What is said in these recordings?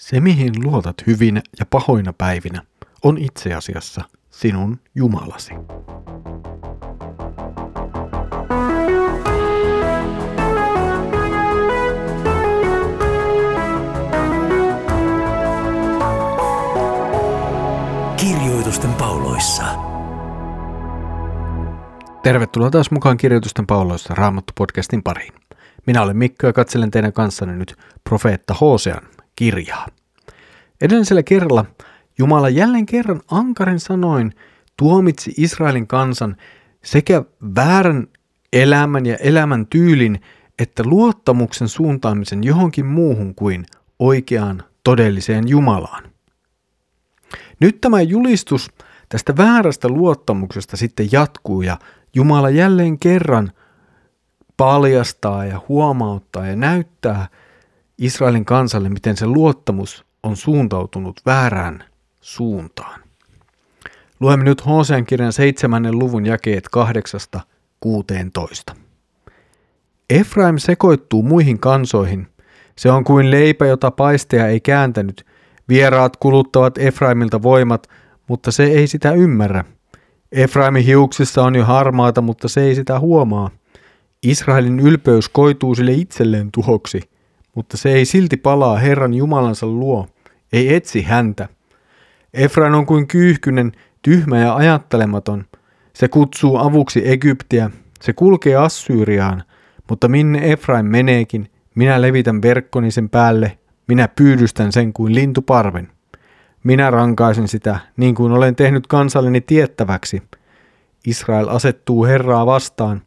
Se, mihin luotat hyvinä ja pahoina päivinä, on itse asiassa sinun Jumalasi. Kirjoitusten pauloissa. Tervetuloa taas mukaan Kirjoitusten pauloissa Raamattu-podcastin pariin. Minä olen Mikko ja katselen teidän kanssanne nyt profeetta Hosean kirjaa. Edellisellä kerralla Jumala jälleen kerran ankarin sanoin tuomitsi Israelin kansan sekä väärän elämän ja elämän tyylin että luottamuksen suuntaamisen johonkin muuhun kuin oikeaan todelliseen Jumalaan. Nyt tämä julistus tästä väärästä luottamuksesta sitten jatkuu ja Jumala jälleen kerran paljastaa ja huomauttaa ja näyttää Israelin kansalle, miten se luottamus on suuntautunut väärään suuntaan. Luemme nyt Hosean kirjan seitsemännen luvun jakeet kahdeksasta 16. Efraim sekoittuu muihin kansoihin. Se on kuin leipä, jota paisteja ei kääntänyt. Vieraat kuluttavat Efraimilta voimat, mutta se ei sitä ymmärrä. Efraimin hiuksissa on jo harmaata, mutta se ei sitä huomaa. Israelin ylpeys koituu sille itselleen tuhoksi, mutta se ei silti palaa Herran Jumalansa luo, ei etsi häntä. Efrain on kuin kyyhkynen, tyhmä ja ajattelematon. Se kutsuu avuksi Egyptiä, se kulkee Assyriaan, mutta minne Efraim meneekin, minä levitän verkkoni sen päälle, minä pyydystän sen kuin lintuparven. Minä rankaisen sitä, niin kuin olen tehnyt kansalleni tiettäväksi. Israel asettuu Herraa vastaan.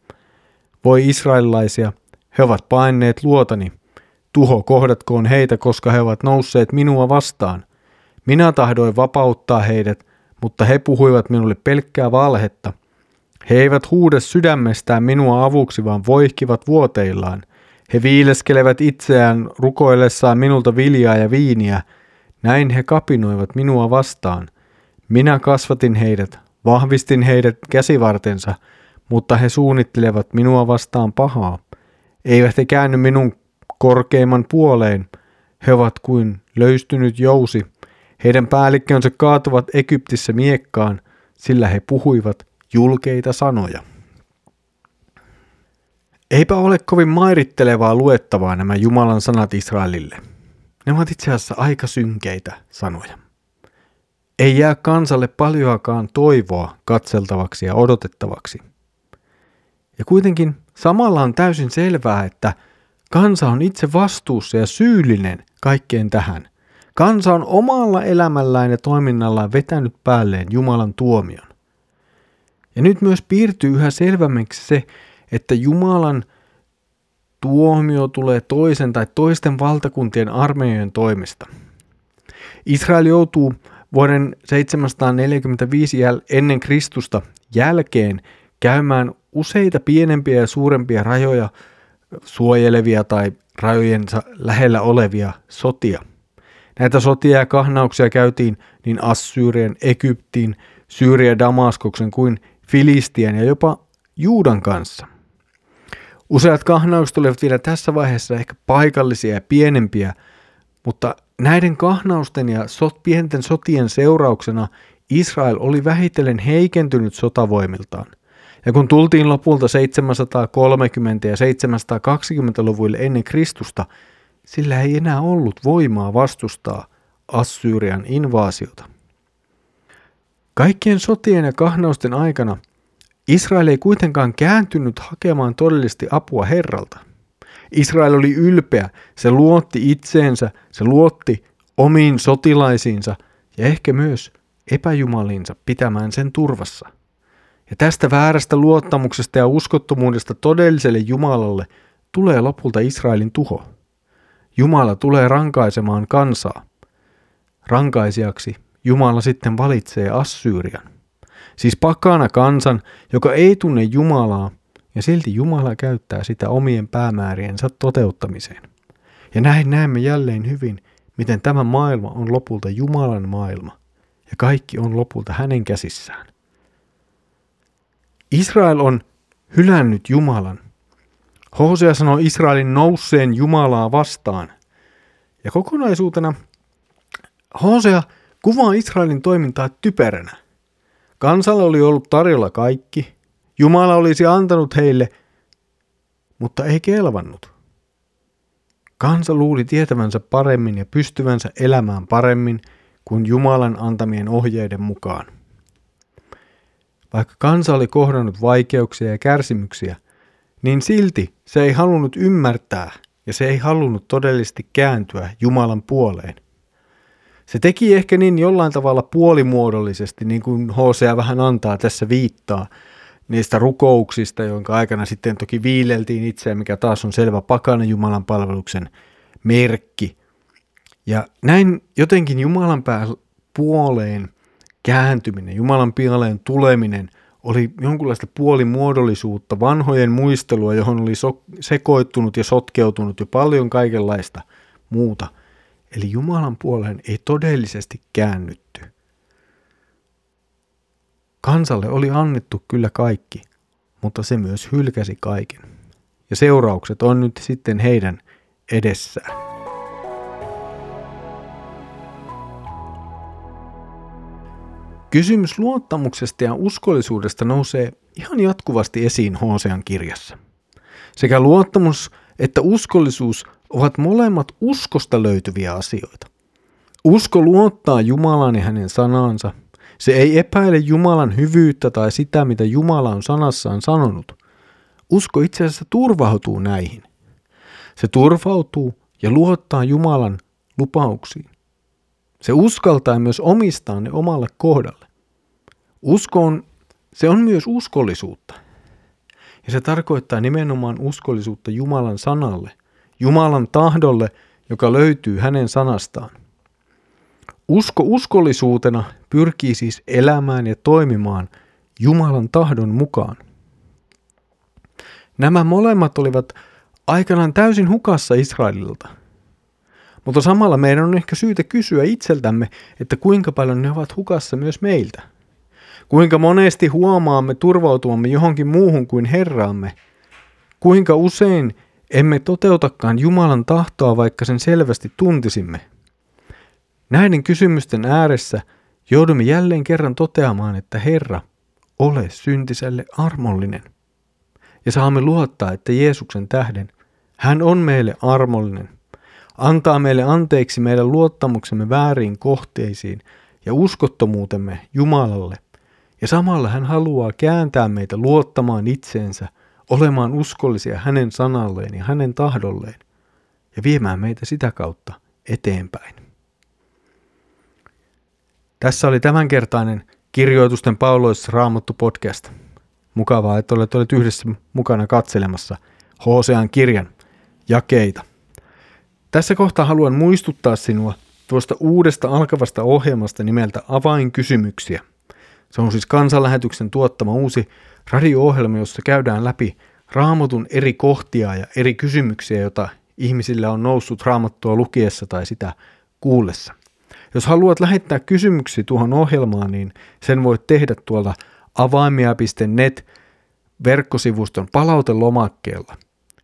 Voi israelilaisia, he ovat paineet luotani. Tuho kohdatkoon heitä, koska he ovat nousseet minua vastaan. Minä tahdoin vapauttaa heidät, mutta he puhuivat minulle pelkkää valhetta. He eivät huuda sydämestään minua avuksi, vaan voihkivat vuoteillaan. He viileskelevät itseään rukoillessaan minulta viljaa ja viiniä. Näin he kapinoivat minua vastaan. Minä kasvatin heidät, vahvistin heidät käsivartensa, mutta he suunnittelevat minua vastaan pahaa. Eivät he käänny minun korkeimman puoleen. He ovat kuin löystynyt jousi. Heidän päällikkönsä kaatuvat Egyptissä miekkaan, sillä he puhuivat julkeita sanoja. Eipä ole kovin mairittelevaa luettavaa nämä Jumalan sanat Israelille. Ne ovat itse asiassa aika synkeitä sanoja. Ei jää kansalle paljoakaan toivoa katseltavaksi ja odotettavaksi. Ja kuitenkin samalla on täysin selvää, että kansa on itse vastuussa ja syyllinen kaikkeen tähän. Kansa on omalla elämällään ja toiminnallaan vetänyt päälleen Jumalan tuomion. Ja nyt myös piirtyy yhä selvemmäksi se, että Jumalan tuomio tulee toisen tai toisten valtakuntien armeijojen toimesta. Israel joutuu vuoden 745 jäl- ennen Kristusta jälkeen käymään useita pienempiä ja suurempia rajoja suojelevia tai rajojensa lähellä olevia sotia. Näitä sotia ja kahnauksia käytiin niin Assyrian, Egyptin, Syyrian Damaskoksen kuin Filistian ja jopa Juudan kanssa. Useat kahnaukset olivat vielä tässä vaiheessa ehkä paikallisia ja pienempiä, mutta näiden kahnausten ja sot, pienten sotien seurauksena Israel oli vähitellen heikentynyt sotavoimiltaan. Ja kun tultiin lopulta 730 ja 720-luvuille ennen Kristusta, sillä ei enää ollut voimaa vastustaa Assyrian invaasiota. Kaikkien sotien ja kahnausten aikana Israel ei kuitenkaan kääntynyt hakemaan todellisesti apua Herralta. Israel oli ylpeä, se luotti itseensä, se luotti omiin sotilaisiinsa ja ehkä myös epäjumalinsa pitämään sen turvassa. Ja tästä väärästä luottamuksesta ja uskottomuudesta todelliselle Jumalalle tulee lopulta Israelin tuho. Jumala tulee rankaisemaan kansaa. Rankaisijaksi Jumala sitten valitsee Assyrian. Siis pakana kansan, joka ei tunne Jumalaa, ja silti Jumala käyttää sitä omien päämääriensä toteuttamiseen. Ja näin näemme jälleen hyvin, miten tämä maailma on lopulta Jumalan maailma, ja kaikki on lopulta hänen käsissään. Israel on hylännyt Jumalan. Hosea sanoo Israelin nousseen Jumalaa vastaan. Ja kokonaisuutena Hosea kuvaa Israelin toimintaa typeränä. Kansalle oli ollut tarjolla kaikki, Jumala olisi antanut heille, mutta ei kelvannut. Kansa luuli tietävänsä paremmin ja pystyvänsä elämään paremmin kuin Jumalan antamien ohjeiden mukaan. Vaikka kansa oli kohdannut vaikeuksia ja kärsimyksiä, niin silti se ei halunnut ymmärtää ja se ei halunnut todellisesti kääntyä Jumalan puoleen. Se teki ehkä niin jollain tavalla puolimuodollisesti, niin kuin Hosea vähän antaa tässä viittaa, niistä rukouksista, jonka aikana sitten toki viileltiin itseä, mikä taas on selvä pakana Jumalan palveluksen merkki. Ja näin jotenkin Jumalan puoleen kääntyminen, Jumalan puoleen tuleminen oli jonkunlaista puolimuodollisuutta, vanhojen muistelua, johon oli so- sekoittunut ja sotkeutunut jo paljon kaikenlaista muuta. Eli Jumalan puoleen ei todellisesti käännytty. Kansalle oli annettu kyllä kaikki, mutta se myös hylkäsi kaiken. Ja seuraukset on nyt sitten heidän edessään. Kysymys luottamuksesta ja uskollisuudesta nousee ihan jatkuvasti esiin Hosean kirjassa. Sekä luottamus että uskollisuus ovat molemmat uskosta löytyviä asioita. Usko luottaa Jumalaan ja hänen sanaansa. Se ei epäile Jumalan hyvyyttä tai sitä, mitä Jumala on sanassaan sanonut. Usko itse asiassa turvautuu näihin. Se turvautuu ja luottaa Jumalan lupauksiin. Se uskaltaa myös omistaa ne omalle kohdalle. Usko on, se on myös uskollisuutta. Ja se tarkoittaa nimenomaan uskollisuutta Jumalan sanalle, Jumalan tahdolle, joka löytyy hänen sanastaan. Usko uskollisuutena pyrkii siis elämään ja toimimaan Jumalan tahdon mukaan. Nämä molemmat olivat aikanaan täysin hukassa Israelilta. Mutta samalla meidän on ehkä syytä kysyä itseltämme, että kuinka paljon ne ovat hukassa myös meiltä. Kuinka monesti huomaamme turvautuamme johonkin muuhun kuin Herraamme. Kuinka usein emme toteutakaan Jumalan tahtoa, vaikka sen selvästi tuntisimme. Näiden kysymysten ääressä joudumme jälleen kerran toteamaan, että Herra, ole syntiselle armollinen ja saamme luottaa, että Jeesuksen tähden hän on meille armollinen, antaa meille anteeksi meidän luottamuksemme väärin kohteisiin ja uskottomuutemme Jumalalle. Ja samalla hän haluaa kääntää meitä luottamaan itseensä, olemaan uskollisia hänen sanalleen ja hänen tahdolleen ja viemään meitä sitä kautta eteenpäin. Tässä oli tämänkertainen Kirjoitusten pauloissa raamattu podcast. Mukavaa, että olet, olet yhdessä mukana katselemassa Hosean kirjan jakeita. Tässä kohtaa haluan muistuttaa sinua tuosta uudesta alkavasta ohjelmasta nimeltä Avainkysymyksiä. Se on siis kansanlähetyksen tuottama uusi radio-ohjelma, jossa käydään läpi raamatun eri kohtia ja eri kysymyksiä, joita ihmisillä on noussut raamattua lukiessa tai sitä kuullessa. Jos haluat lähettää kysymyksiä tuohon ohjelmaan, niin sen voit tehdä tuolla avaimia.net verkkosivuston palautelomakkeella.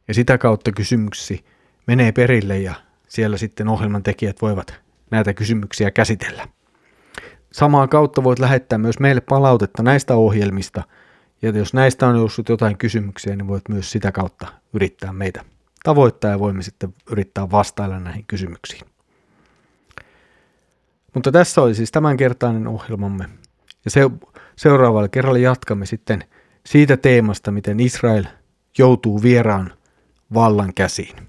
Ja sitä kautta kysymyksi menee perille ja siellä sitten ohjelman tekijät voivat näitä kysymyksiä käsitellä. Samaa kautta voit lähettää myös meille palautetta näistä ohjelmista, ja jos näistä on noussut jotain kysymyksiä, niin voit myös sitä kautta yrittää meitä tavoittaa ja voimme sitten yrittää vastailla näihin kysymyksiin. Mutta tässä oli siis tämänkertainen ohjelmamme. Ja se, seuraavalla kerralla jatkamme sitten siitä teemasta, miten Israel joutuu vieraan vallan käsiin.